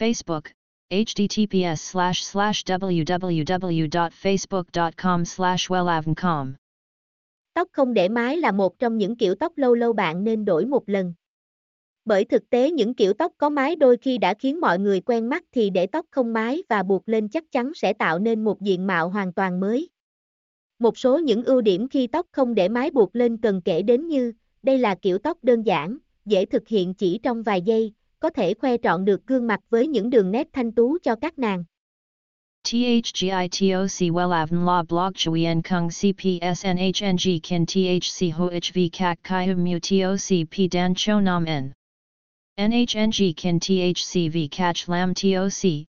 Facebook, https slash slash www.facebook.com slash wellavncom. Tóc không để mái là một trong những kiểu tóc lâu lâu bạn nên đổi một lần. Bởi thực tế những kiểu tóc có mái đôi khi đã khiến mọi người quen mắt thì để tóc không mái và buộc lên chắc chắn sẽ tạo nên một diện mạo hoàn toàn mới. Một số những ưu điểm khi tóc không để mái buộc lên cần kể đến như, đây là kiểu tóc đơn giản, dễ thực hiện chỉ trong vài giây, có thể khoe trọn được gương mặt với những đường nét thanh tú cho các nàng. THGITOC WELAVN La Blog Chuyen Kung CPSNHNG Kin THC HOHV Kak Kai Mu TOC P, Dan, Cho, Nam, N NHNG Kin THCV CACH Lam TOC